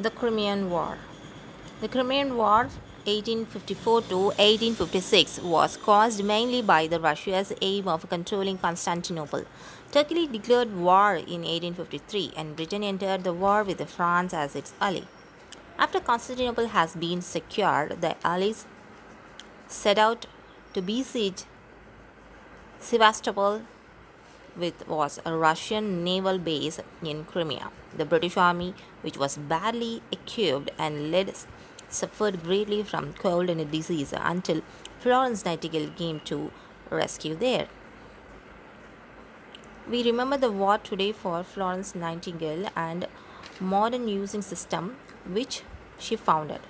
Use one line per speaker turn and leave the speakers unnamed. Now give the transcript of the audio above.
The Crimean War. The Crimean War 1854 to 1856 was caused mainly by the Russia's aim of controlling Constantinople. Turkey declared war in 1853 and Britain entered the war with France as its ally. After Constantinople has been secured, the allies set out to besiege Sevastopol with was a Russian naval base in Crimea. The British army, which was badly equipped and led, suffered greatly from cold and disease until Florence Nightingale came to rescue there. We remember the war today for Florence Nightingale and modern using system which she founded.